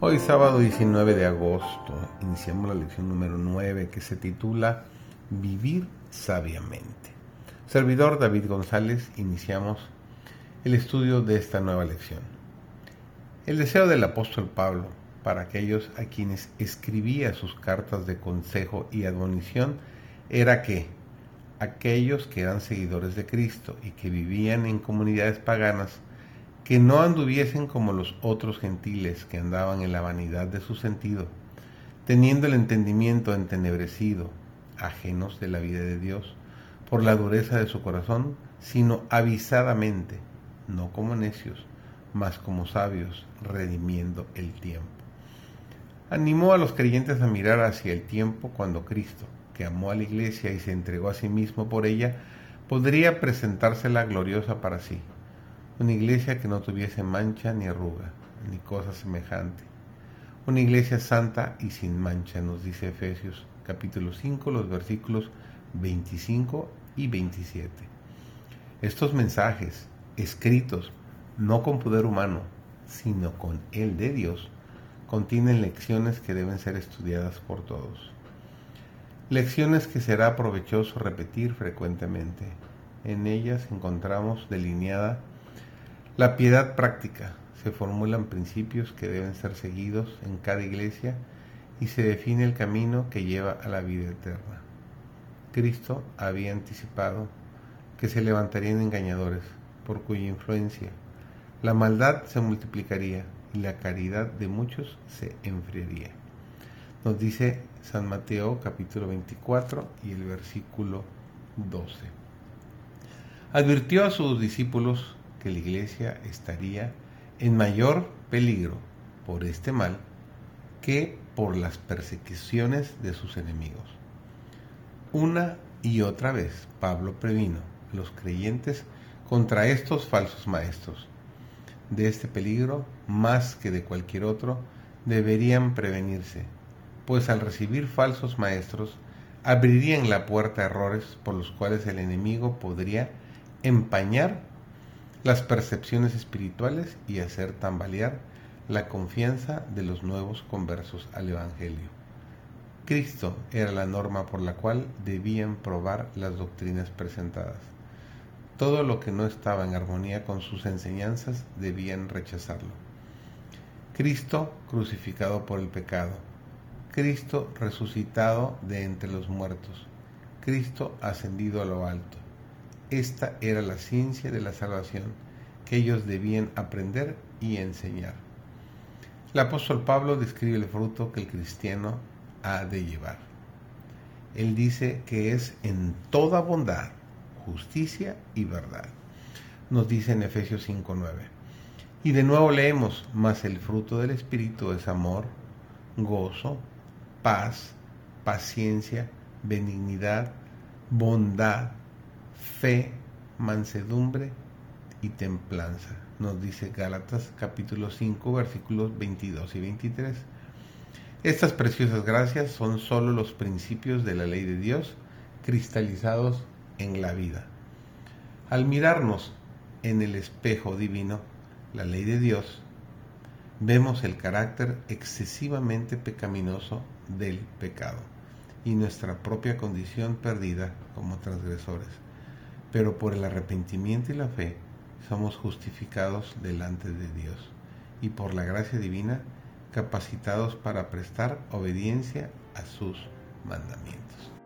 Hoy sábado 19 de agosto iniciamos la lección número 9 que se titula Vivir sabiamente. Servidor David González, iniciamos el estudio de esta nueva lección. El deseo del apóstol Pablo para aquellos a quienes escribía sus cartas de consejo y admonición era que aquellos que eran seguidores de Cristo y que vivían en comunidades paganas que no anduviesen como los otros gentiles que andaban en la vanidad de su sentido, teniendo el entendimiento entenebrecido, ajenos de la vida de Dios, por la dureza de su corazón, sino avisadamente, no como necios, mas como sabios, redimiendo el tiempo. Animó a los creyentes a mirar hacia el tiempo cuando Cristo, que amó a la iglesia y se entregó a sí mismo por ella, podría presentársela gloriosa para sí una iglesia que no tuviese mancha ni arruga, ni cosa semejante. Una iglesia santa y sin mancha, nos dice Efesios capítulo 5, los versículos 25 y 27. Estos mensajes, escritos no con poder humano, sino con el de Dios, contienen lecciones que deben ser estudiadas por todos. Lecciones que será provechoso repetir frecuentemente. En ellas encontramos delineada la piedad práctica. Se formulan principios que deben ser seguidos en cada iglesia y se define el camino que lleva a la vida eterna. Cristo había anticipado que se levantarían engañadores, por cuya influencia la maldad se multiplicaría y la caridad de muchos se enfriaría. Nos dice San Mateo capítulo 24 y el versículo 12. Advirtió a sus discípulos que la iglesia estaría en mayor peligro por este mal que por las persecuciones de sus enemigos. Una y otra vez Pablo previno a los creyentes contra estos falsos maestros. De este peligro, más que de cualquier otro, deberían prevenirse, pues al recibir falsos maestros, abrirían la puerta a errores por los cuales el enemigo podría empañar las percepciones espirituales y hacer tambalear la confianza de los nuevos conversos al Evangelio. Cristo era la norma por la cual debían probar las doctrinas presentadas. Todo lo que no estaba en armonía con sus enseñanzas debían rechazarlo. Cristo crucificado por el pecado. Cristo resucitado de entre los muertos. Cristo ascendido a lo alto. Esta era la ciencia de la salvación que ellos debían aprender y enseñar. El apóstol Pablo describe el fruto que el cristiano ha de llevar. Él dice que es en toda bondad, justicia y verdad. Nos dice en Efesios 5:9. Y de nuevo leemos, mas el fruto del Espíritu es amor, gozo, paz, paciencia, benignidad, bondad, fe, mansedumbre y templanza. Nos dice Gálatas capítulo 5 versículos 22 y 23. Estas preciosas gracias son sólo los principios de la ley de Dios cristalizados en la vida. Al mirarnos en el espejo divino, la ley de Dios, vemos el carácter excesivamente pecaminoso del pecado y nuestra propia condición perdida como transgresores pero por el arrepentimiento y la fe somos justificados delante de Dios y por la gracia divina capacitados para prestar obediencia a sus mandamientos.